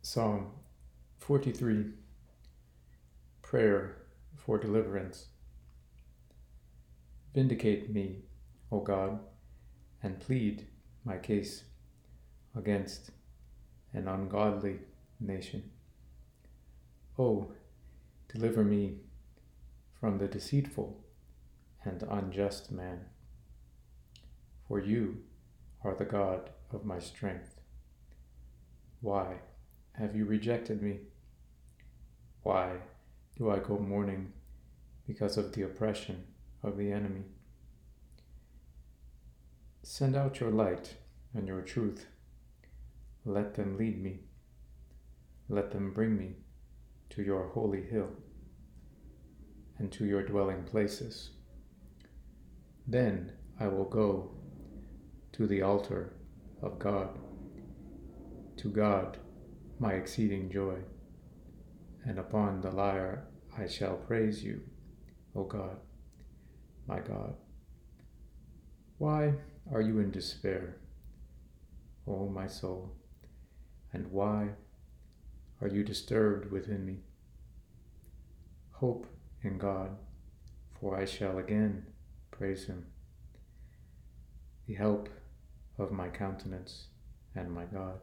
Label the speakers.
Speaker 1: Psalm 43 Prayer for Deliverance. Vindicate me, O God, and plead my case against an ungodly nation. O deliver me from the deceitful and unjust man. For you are the God of my strength. Why have you rejected me? Why do I go mourning because of the oppression of the enemy? Send out your light and your truth. Let them lead me. Let them bring me to your holy hill and to your dwelling places. Then I will go to the altar of God, to God my exceeding joy, and upon the lyre I shall praise you, O God, my God. Why are you in despair, O my soul, and why are you disturbed within me? Hope in God, for I shall again praise him the help of my countenance and my God.